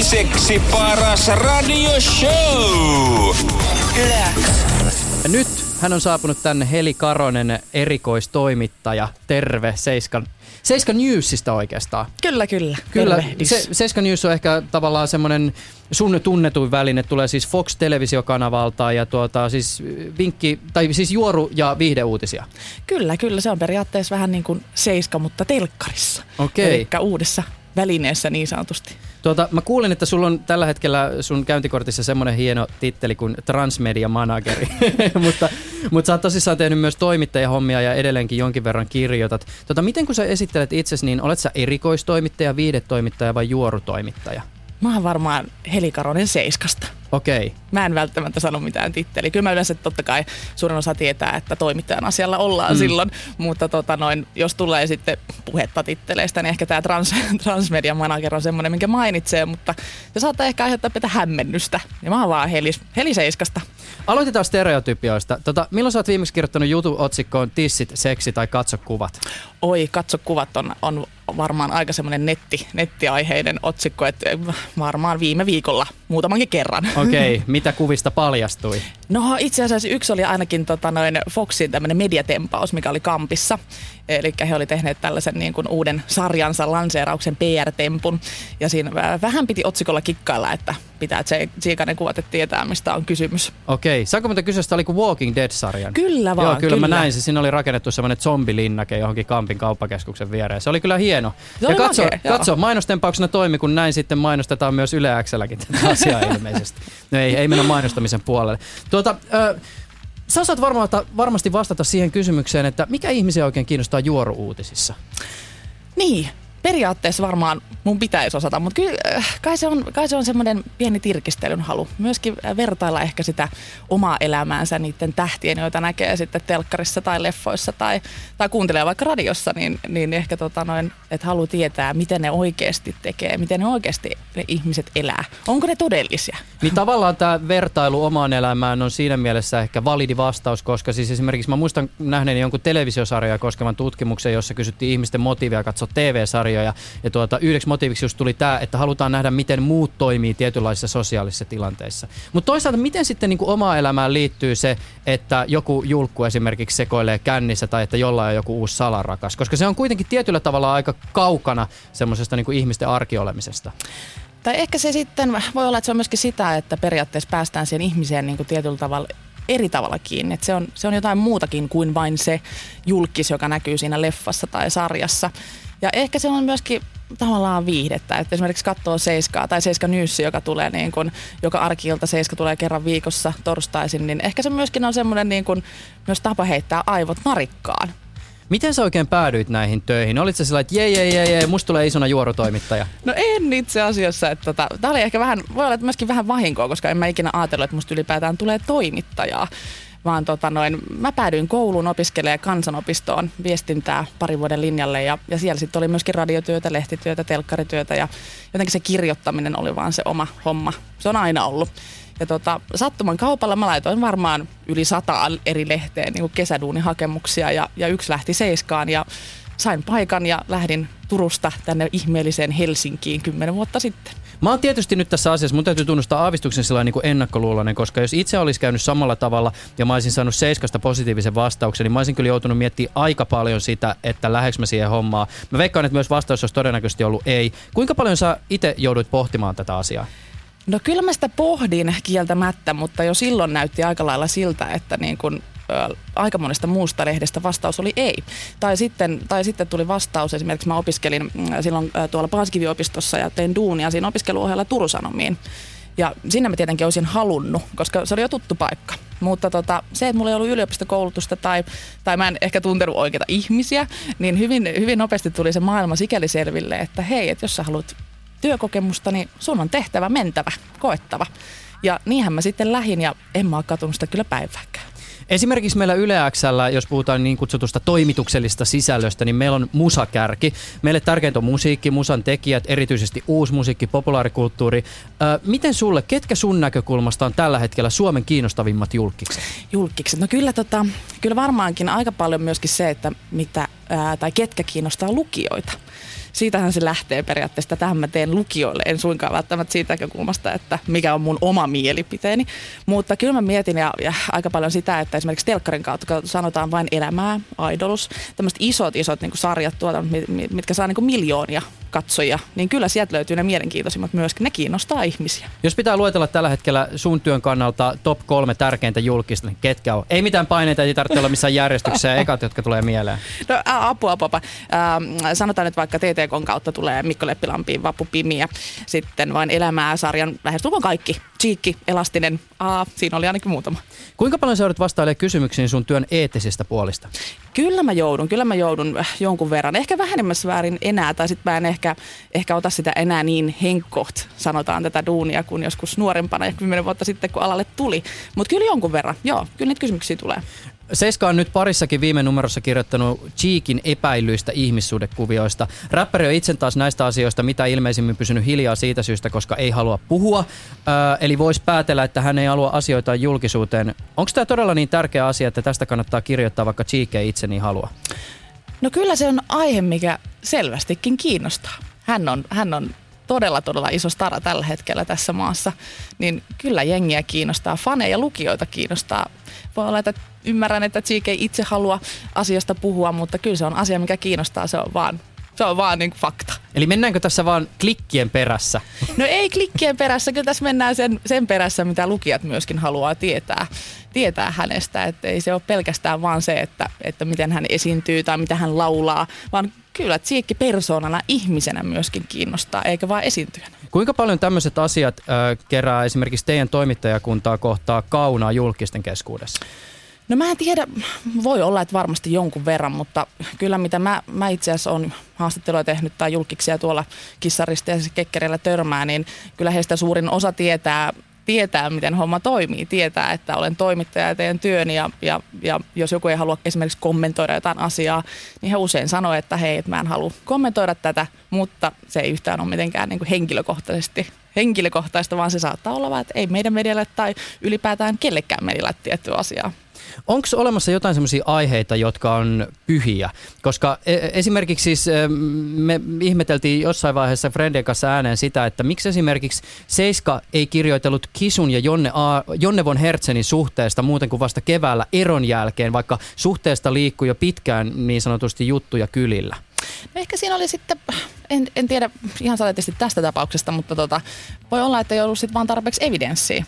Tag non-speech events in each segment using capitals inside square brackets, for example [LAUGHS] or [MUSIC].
toiseksi paras radioshow. Ja nyt hän on saapunut tänne Heli Karonen, erikoistoimittaja. Terve Seiskan, Seiskan Newsista oikeastaan. Kyllä, kyllä. Kyllä, Tervehdys. se, Seiska News on ehkä tavallaan semmoinen sun tunnetuin väline, tulee siis Fox televisiokanavalta ja tuota, siis vinkki, tai siis juoru ja viihdeuutisia. Kyllä, kyllä. Se on periaatteessa vähän niin kuin seiska, mutta telkkarissa. Okei. Eli uudessa välineessä niin sanotusti. Tuota, mä kuulin, että sulla on tällä hetkellä sun käyntikortissa semmoinen hieno titteli kuin Transmedia Manageri, [LAUGHS] mutta, mutta sä oot tosissaan tehnyt myös toimittajahommia ja edelleenkin jonkin verran kirjoitat. Tota, miten kun sä esittelet itsesi, niin olet sä erikoistoimittaja, viidetoimittaja vai juorutoimittaja? Mä oon varmaan Helikaronen seiskasta. Okei. Mä en välttämättä sano mitään titteliä. Kyllä mä yleensä totta kai suurin osa tietää, että toimittajan asialla ollaan Mm. silloin, mutta tota noin, jos tulee sitten puhetta titteleistä, niin ehkä tämä trans, [LAUGHS] transmedia manager on semmoinen, minkä mainitsee, mutta se saattaa ehkä aiheuttaa pientä hämmennystä. Ja mä oon vaan Heli, Heli Seiskasta. Aloitetaan stereotypioista. Tota, milloin sä oot viimeksi kirjoittanut jutun otsikkoon tissit, seksi tai katso kuvat? Oi, katso kuvat on, on varmaan aika semmoinen netti, nettiaiheinen otsikko, että varmaan viime viikolla muutamankin kerran. Okei, okay, [LAUGHS] mitä kuvista paljastui? No itse asiassa yksi oli ainakin tota, noin Foxin tämmöinen mediatempaus, mikä oli Kampissa. Eli he oli tehneet tällaisen niin kuin uuden sarjansa lanseerauksen PR-tempun. Ja siinä vä- vähän piti otsikolla kikkailla, että pitää tsiika ne kuvat, että tietää mistä on kysymys. Okei, saanko muuten kysyä, oli kuin Walking Dead-sarjan? Kyllä vaan, Joo, kyllä, mä kyllä. näin se. Siinä oli rakennettu semmoinen zombilinnake johonkin Kampin kauppakeskuksen viereen. Se oli kyllä hieno. Se ja katso, makea, katso, mainostempauksena toimi, kun näin sitten mainostetaan myös Yle Xlläkin tätä [LAUGHS] asiaa ilmeisesti. No ei, ei mennä mainostamisen puolelle. Tuota, ö, sä osaat varmaan, varmasti vastata siihen kysymykseen, että mikä ihmisiä oikein kiinnostaa juoruuutisissa? Niin, periaatteessa varmaan mun pitäisi osata, mutta kyllä äh, kai se on, kai se on semmoinen pieni tirkistelyn halu. Myöskin äh, vertailla ehkä sitä omaa elämäänsä niiden tähtien, joita näkee sitten telkkarissa tai leffoissa tai, tai kuuntelee vaikka radiossa, niin, niin ehkä tota noin, että haluaa tietää, miten ne oikeasti tekee, miten ne oikeasti ne ihmiset elää. Onko ne todellisia? Niin tavallaan tämä vertailu omaan elämään on siinä mielessä ehkä validi vastaus, koska siis esimerkiksi mä muistan nähneeni jonkun televisiosarjaa koskevan tutkimuksen, jossa kysyttiin ihmisten motiivia katsoa TV-sarjoja. Ja tuota, yhdeksi motiiviksi just tuli tämä, että halutaan nähdä, miten muut toimii tietynlaisissa sosiaalisissa tilanteissa. Mutta toisaalta, miten sitten niin kuin omaan elämään liittyy se, että joku julkku esimerkiksi sekoilee kännissä tai että jollain on joku uusi salarakas? Koska se on kuitenkin tietyllä tavalla aika kaukana semmoisesta niin kuin ihmisten arkiolemisesta. Tai ehkä se sitten voi olla, että se on myöskin sitä, että periaatteessa päästään siihen ihmiseen niin kuin tietyllä tavalla eri tavalla kiinni. Se, on, se on jotain muutakin kuin vain se julkis, joka näkyy siinä leffassa tai sarjassa. Ja ehkä se on myöskin tavallaan viihdettä, että esimerkiksi katsoo Seiskaa tai Seiska Newsia, joka tulee niin kuin, joka arkiilta Seiska tulee kerran viikossa torstaisin, niin ehkä se myöskin on semmoinen niin kuin, myös tapa heittää aivot narikkaan. Miten sä oikein päädyit näihin töihin? Olit sä sellainen, että jee, jee, jee, jee, musta tulee isona juorutoimittaja? No en itse asiassa. Että tota, tämä oli ehkä vähän, voi olla että myöskin vähän vahinkoa, koska en mä ikinä ajatellut, että musta ylipäätään tulee toimittajaa. Vaan tota noin, mä päädyin kouluun opiskelemaan kansanopistoon viestintää parin vuoden linjalle ja, ja siellä sitten oli myöskin radiotyötä, lehtityötä, telkkarityötä ja jotenkin se kirjoittaminen oli vaan se oma homma. Se on aina ollut. Ja tota, sattuman kaupalla mä laitoin varmaan yli sata eri lehteen niin kesäduunihakemuksia ja, ja yksi lähti Seiskaan ja sain paikan ja lähdin Turusta tänne ihmeelliseen Helsinkiin kymmenen vuotta sitten. Mä oon tietysti nyt tässä asiassa, mun täytyy tunnustaa aavistuksen sellainen niin kuin ennakkoluuloinen, koska jos itse olisi käynyt samalla tavalla ja mä olisin saanut Seiskasta positiivisen vastauksen, niin mä olisin kyllä joutunut miettimään aika paljon sitä, että lähdekö mä siihen hommaan. Mä veikkaan, että myös vastaus olisi todennäköisesti ollut ei. Kuinka paljon sä itse jouduit pohtimaan tätä asiaa? No kyllä mä sitä pohdin kieltämättä, mutta jo silloin näytti aika lailla siltä, että niin kun, aika monesta muusta lehdestä vastaus oli ei. Tai sitten, tai sitten tuli vastaus, esimerkiksi mä opiskelin mm, silloin tuolla Paaskiviopistossa ja tein duunia siinä opiskeluohjalla Turusanomiin. Ja sinne mä tietenkin olisin halunnut, koska se oli jo tuttu paikka. Mutta tota, se, että mulla ei ollut yliopistokoulutusta tai, tai mä en ehkä tuntenut oikeita ihmisiä, niin hyvin, hyvin nopeasti tuli se maailma sikäli selville, että hei, että jos sä haluat työkokemusta, niin sun on tehtävä, mentävä, koettava. Ja niinhän mä sitten lähin ja en mä ole katunut sitä kyllä päivääkään. Esimerkiksi meillä Yle jos puhutaan niin kutsutusta toimituksellista sisällöstä, niin meillä on musakärki. Meille tärkeintä on musiikki, musan tekijät, erityisesti uusi musiikki, populaarikulttuuri. Ö, miten sulle, ketkä sun näkökulmasta on tällä hetkellä Suomen kiinnostavimmat julkikset? Julkikset. No kyllä, tota, kyllä varmaankin aika paljon myöskin se, että mitä, ää, tai ketkä kiinnostaa lukijoita. Siitähän se lähtee periaatteessa. Tähän mä teen lukijoille, en suinkaan välttämättä siitä näkökulmasta, että mikä on mun oma mielipiteeni. Mutta kyllä mä mietin ja, ja aika paljon sitä, että esimerkiksi telkkarin kautta sanotaan vain elämää, idolus, tämmöiset isot, isot niin sarjat tuota, mitkä saa niin miljoonia katsojia, niin kyllä sieltä löytyy ne mielenkiintoisimmat myöskin. Ne kiinnostaa ihmisiä. Jos pitää luetella tällä hetkellä sun työn kannalta top kolme tärkeintä julkista, niin ketkä on? Ei mitään paineita, ei tarvitse olla missään järjestyksessä. Ekat, jotka tulee mieleen. No apua, apua. Ähm, sanotaan nyt vaikka TTK kautta tulee Mikko Leppilampiin, Vappu Pimiä, sitten vain elämää sarjan lähestulkoon kaikki. Cheekki, Elastinen, Aa, siinä oli ainakin muutama. Kuinka paljon sä joudut vastailemaan kysymyksiin sun työn eettisistä puolista? Kyllä mä joudun, kyllä mä joudun äh, jonkun verran. Ehkä vähemmässä väärin enää, tai sitten mä en ehkä, ehkä ota sitä enää niin henkkoht, sanotaan tätä duunia, kuin joskus nuorempana ja kymmenen vuotta sitten, kun alalle tuli. Mutta kyllä jonkun verran, joo, kyllä niitä kysymyksiä tulee. Seiska on nyt parissakin viime numerossa kirjoittanut Cheekin epäilyistä ihmissuhdekuvioista. Räppäri on itse taas näistä asioista mitä ilmeisimmin pysynyt hiljaa siitä syystä, koska ei halua puhua. Öö, eli voisi päätellä, että hän ei halua asioita julkisuuteen. Onko tämä todella niin tärkeä asia, että tästä kannattaa kirjoittaa, vaikka Cheek ei itse niin halua? No kyllä se on aihe, mikä selvästikin kiinnostaa. Hän on, hän on todella, todella iso stara tällä hetkellä tässä maassa, niin kyllä jengiä kiinnostaa, faneja, lukijoita kiinnostaa. Voi olla, että ymmärrän, että Cheek ei itse halua asiasta puhua, mutta kyllä se on asia, mikä kiinnostaa, se on vaan se on vaan niin fakta. Eli mennäänkö tässä vaan klikkien perässä? No ei klikkien perässä, kyllä tässä mennään sen, sen perässä, mitä lukijat myöskin haluaa tietää, tietää hänestä. Että ei se ole pelkästään vaan se, että, että miten hän esiintyy tai mitä hän laulaa, vaan kyllä Tsiikki persoonana ihmisenä myöskin kiinnostaa, eikä vain esiintyjänä. Kuinka paljon tämmöiset asiat äh, kerää esimerkiksi teidän toimittajakuntaa kohtaa kaunaa julkisten keskuudessa? No mä en tiedä, voi olla, että varmasti jonkun verran, mutta kyllä mitä mä, mä itse asiassa on haastattelua tehnyt tai julkiksia tuolla kissarista ja kekkerillä törmää, niin kyllä heistä suurin osa tietää tietää, miten homma toimii, tietää, että olen toimittaja ja teen työn ja, ja, ja jos joku ei halua esimerkiksi kommentoida jotain asiaa, niin he usein sanoo, että hei, että mä en halua kommentoida tätä, mutta se ei yhtään ole mitenkään niin kuin henkilökohtaisesti henkilökohtaista, vaan se saattaa olla vaan, että ei meidän medialle tai ylipäätään kellekään medialle tiettyä asiaa. Onko olemassa jotain sellaisia aiheita, jotka on pyhiä? Koska e, esimerkiksi siis e, me ihmeteltiin jossain vaiheessa Frendien kanssa ääneen sitä, että miksi esimerkiksi Seiska ei kirjoitellut Kisun ja Jonne, A, Jonne von Hertzenin suhteesta muuten kuin vasta keväällä eron jälkeen, vaikka suhteesta liikkui jo pitkään niin sanotusti juttuja kylillä. No ehkä siinä oli sitten, en, en tiedä ihan saletisti tästä tapauksesta, mutta tota, voi olla, että ei ollut sitten vaan tarpeeksi evidenssiä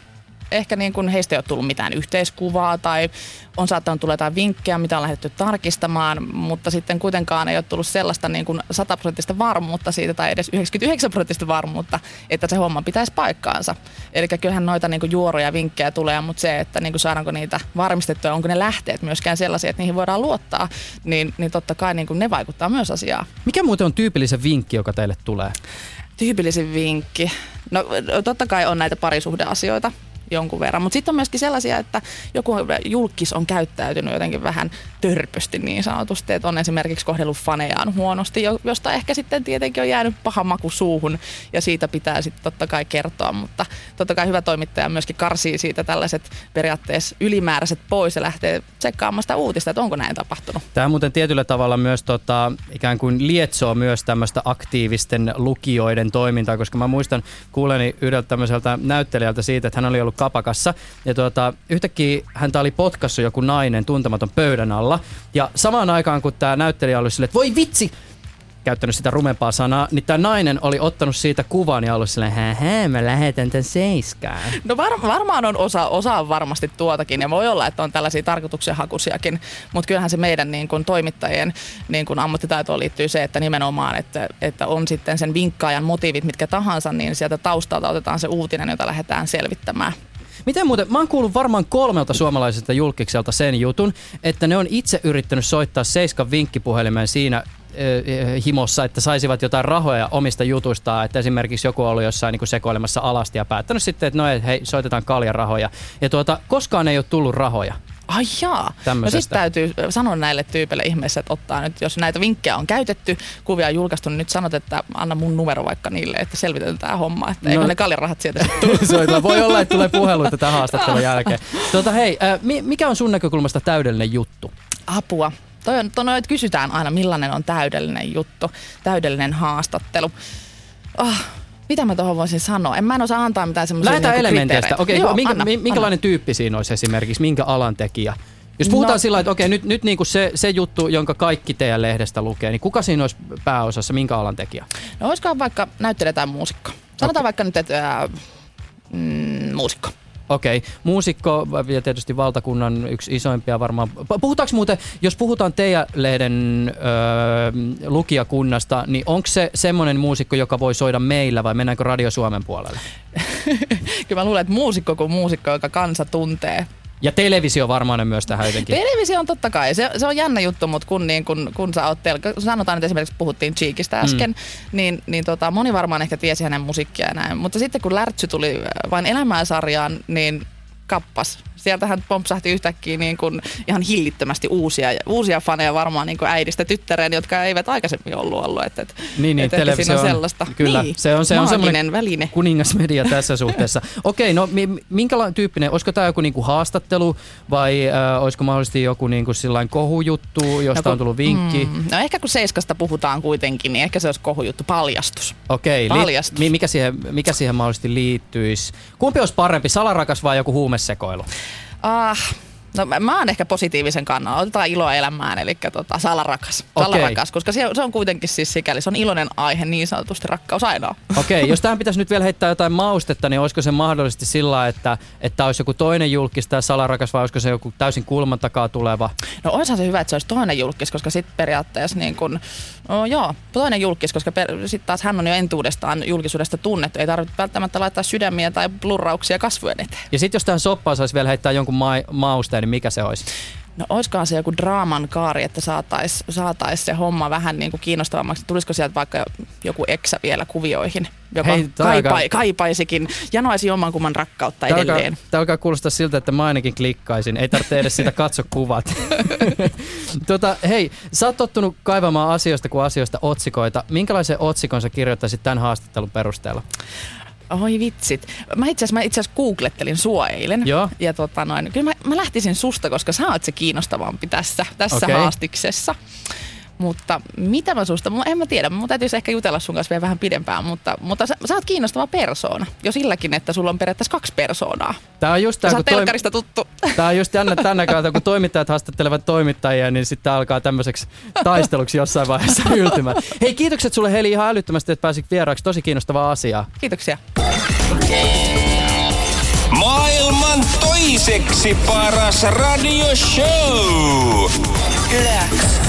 ehkä niin kuin heistä ei ole tullut mitään yhteiskuvaa tai on saattanut tulla jotain vinkkejä, mitä on lähdetty tarkistamaan, mutta sitten kuitenkaan ei ole tullut sellaista niin kuin 100 prosenttista varmuutta siitä tai edes 99 prosenttista varmuutta, että se homma pitäisi paikkaansa. Eli kyllähän noita niin kuin juoroja ja vinkkejä tulee, mutta se, että niin kuin saadaanko niitä varmistettua, onko ne lähteet myöskään sellaisia, että niihin voidaan luottaa, niin, niin totta kai niin kuin ne vaikuttaa myös asiaan. Mikä muuten on tyypillisen vinkki, joka teille tulee? Tyypillisin vinkki. No totta kai on näitä parisuhdeasioita, jonkun verran. Mutta sitten on myöskin sellaisia, että joku julkis on käyttäytynyt jotenkin vähän törpösti niin sanotusti, että on esimerkiksi kohdellut fanejaan huonosti, josta ehkä sitten tietenkin on jäänyt paha maku suuhun ja siitä pitää sitten totta kai kertoa, mutta totta kai hyvä toimittaja myöskin karsii siitä tällaiset periaatteessa ylimääräiset pois ja lähtee tsekkaamaan sitä uutista, että onko näin tapahtunut. Tämä muuten tietyllä tavalla myös tota, ikään kuin lietsoo myös tämmöistä aktiivisten lukijoiden toimintaa, koska mä muistan kuuleni yhdeltä tämmöiseltä näyttelijältä siitä, että hän oli ollut kapakassa. Ja tuota, yhtäkkiä häntä oli potkassu joku nainen tuntematon pöydän alla. Ja samaan aikaan, kun tämä näyttelijä oli silleen, että voi vitsi, käyttänyt sitä rumempaa sanaa, niin tämä nainen oli ottanut siitä kuvan ja ollut silleen, hä, mä lähetän tän seiskään. No var, varmaan on osa, osa on varmasti tuotakin ja voi olla, että on tällaisia tarkoituksenhakuisiakin, mutta kyllähän se meidän niin kuin, toimittajien niin kuin, ammattitaitoon liittyy se, että nimenomaan, että, että on sitten sen vinkkaajan motiivit mitkä tahansa, niin sieltä taustalta otetaan se uutinen, jota lähdetään selvittämään. Miten muuten, mä oon kuullut varmaan kolmelta suomalaiselta julkikselta sen jutun, että ne on itse yrittänyt soittaa Seiskan vinkkipuhelimen siinä himossa, että saisivat jotain rahoja omista jutuistaan, että esimerkiksi joku on ollut jossain niin sekoilemassa alasti ja päättänyt sitten, että no hei, soitetaan rahoja. Ja tuota, koskaan ei ole tullut rahoja. Ai jaa. No sitten täytyy sanoa näille tyypeille ihmeessä, että ottaa nyt, jos näitä vinkkejä on käytetty, kuvia on julkaistu, niin nyt sanot, että anna mun numero vaikka niille, että selvitetään tämä homma, että no. eikö ne kaljarahat sieltä [LAUGHS] tule. Voi olla, että tulee puheluita tämän haastattelun jälkeen. Tuota, hei, mikä on sun näkökulmasta täydellinen juttu? Apua. Toi on, toi, että kysytään aina, millainen on täydellinen juttu, täydellinen haastattelu. Oh, mitä mä tuohon voisin sanoa? En mä en osaa antaa mitään semmoisia Lähdetään niinku elementeistä. Okei, Joo, minkä, anna, mi- minkälainen anna. tyyppi siinä olisi esimerkiksi? Minkä alan tekijä? Jos puhutaan No- sillä että okei, nyt, nyt niin kuin se, se juttu, jonka kaikki teidän lehdestä lukee, niin kuka siinä olisi pääosassa, minkä alan tekijä? No olisikohan vaikka näyttelijä tai muusikko? Sanotaan Okei. vaikka nyt, että äh, mm, muusikko. Okei, muusikko ja tietysti valtakunnan yksi isoimpia varmaan. Puhutaanko muuten, jos puhutaan teidän lehden öö, lukijakunnasta, niin onko se semmoinen muusikko, joka voi soida meillä vai mennäänkö Radio Suomen puolelle? [LAUGHS] Kyllä mä luulen, että muusikko kuin muusikko, joka kansa tuntee. Ja televisio varmaan on myös tähän jotenkin. Televisio on totta kai, se, se on jännä juttu, mutta kun, niin, kun, kun sä oot tel- sanotaan nyt esimerkiksi puhuttiin Cheekistä äsken, mm. niin, niin tota, moni varmaan ehkä tiesi hänen musiikkia ja näin. Mutta sitten kun Lärtsy tuli vain elämää sarjaan, niin kappas. Sieltähän pompsahti yhtäkkiä niin kuin ihan hillittömästi uusia, uusia faneja varmaan niin kuin äidistä tyttäreen, jotka eivät aikaisemmin ollut ollut. Et, et, Niin, niin et ehkä televisio siinä on sellaista. kyllä, niin, se on- se on semmoinen väline. kuningasmedia tässä suhteessa. [LAUGHS] Okei, no mi- minkälainen tyyppinen, olisiko tämä joku niinku haastattelu vai äh, olisiko mahdollisesti joku niinku sillain kohujuttu, josta kun- on tullut vinkki? Mm, no ehkä kun Seiskasta puhutaan kuitenkin, niin ehkä se olisi kohujuttu paljastus. Okei, Paljastus. mi- mikä, siihen, mikä siihen mahdollisesti liittyisi? Kumpi olisi parempi, salarakas vai joku huumesekoilu? Ah, no mä, mä oon ehkä positiivisen kannalla. Otetaan iloa elämään, eli tota, salarakas. Salarakas, koska se, se on kuitenkin siis sikäli, se on iloinen aihe, niin sanotusti rakkaus ainoa. [LAUGHS] Okei, jos tähän pitäisi nyt vielä heittää jotain maustetta, niin olisiko se mahdollisesti sillä, että, että olisi joku toinen julkis tai salarakas vai olisiko se joku täysin kulman takaa tuleva? No olisihan se hyvä, että se olisi toinen julkis, koska sitten periaatteessa niin kun, no joo, toinen julkis, koska sitten taas hän on jo entuudestaan julkisuudesta tunnettu. Ei tarvitse välttämättä laittaa sydämiä tai blurrauksia kasvojen eteen. Ja sitten jos tähän soppaan saisi vielä heittää jonkun ma- mausteen, niin mikä se olisi? No olisikohan se joku draaman kaari, että saatais, saatais se homma vähän niin kuin kiinnostavammaksi. Tulisiko sieltä vaikka joku eksä vielä kuvioihin, joka Hei, kaipai, aika- kaipaisikin, janoaisi oman kumman rakkautta Tämä alkaa, edelleen. tämä alkaa kuulostaa siltä, että mä ainakin klikkaisin. Ei tarvitse edes sitä katso kuvat. [LAUGHS] tota, hei, sä oot tottunut kaivamaan asioista kuin asioista otsikoita. Minkälaisen otsikon sä kirjoittaisit tämän haastattelun perusteella? Oi vitsit. Mä itse asiassa, mä itse asiassa googlettelin sua eilen. Joo. Ja tota noin, kyllä mä, mä lähtisin susta, koska sä oot se kiinnostavampi tässä, tässä okay. haastiksessa. Mutta mitä mä susta, en mä tiedä, mun täytyisi ehkä jutella sun kanssa vielä vähän pidempään, mutta, mutta sä, sä oot kiinnostava persoona. Jo silläkin, että sulla on periaatteessa kaksi persoonaa. Tämä on just Sä tämä, kun, toim- tuttu. tää on just jännä tänä kautta, kun toimittajat haastattelevat toimittajia, niin sitten alkaa tämmöiseksi taisteluksi jossain vaiheessa [LAUGHS] yltymään. Hei, kiitokset sulle Heli ihan älyttömästi, että pääsit vieraaksi. Tosi kiinnostavaa asiaa. Kiitoksia. Maailman toiseksi paras radioshow. Yleäks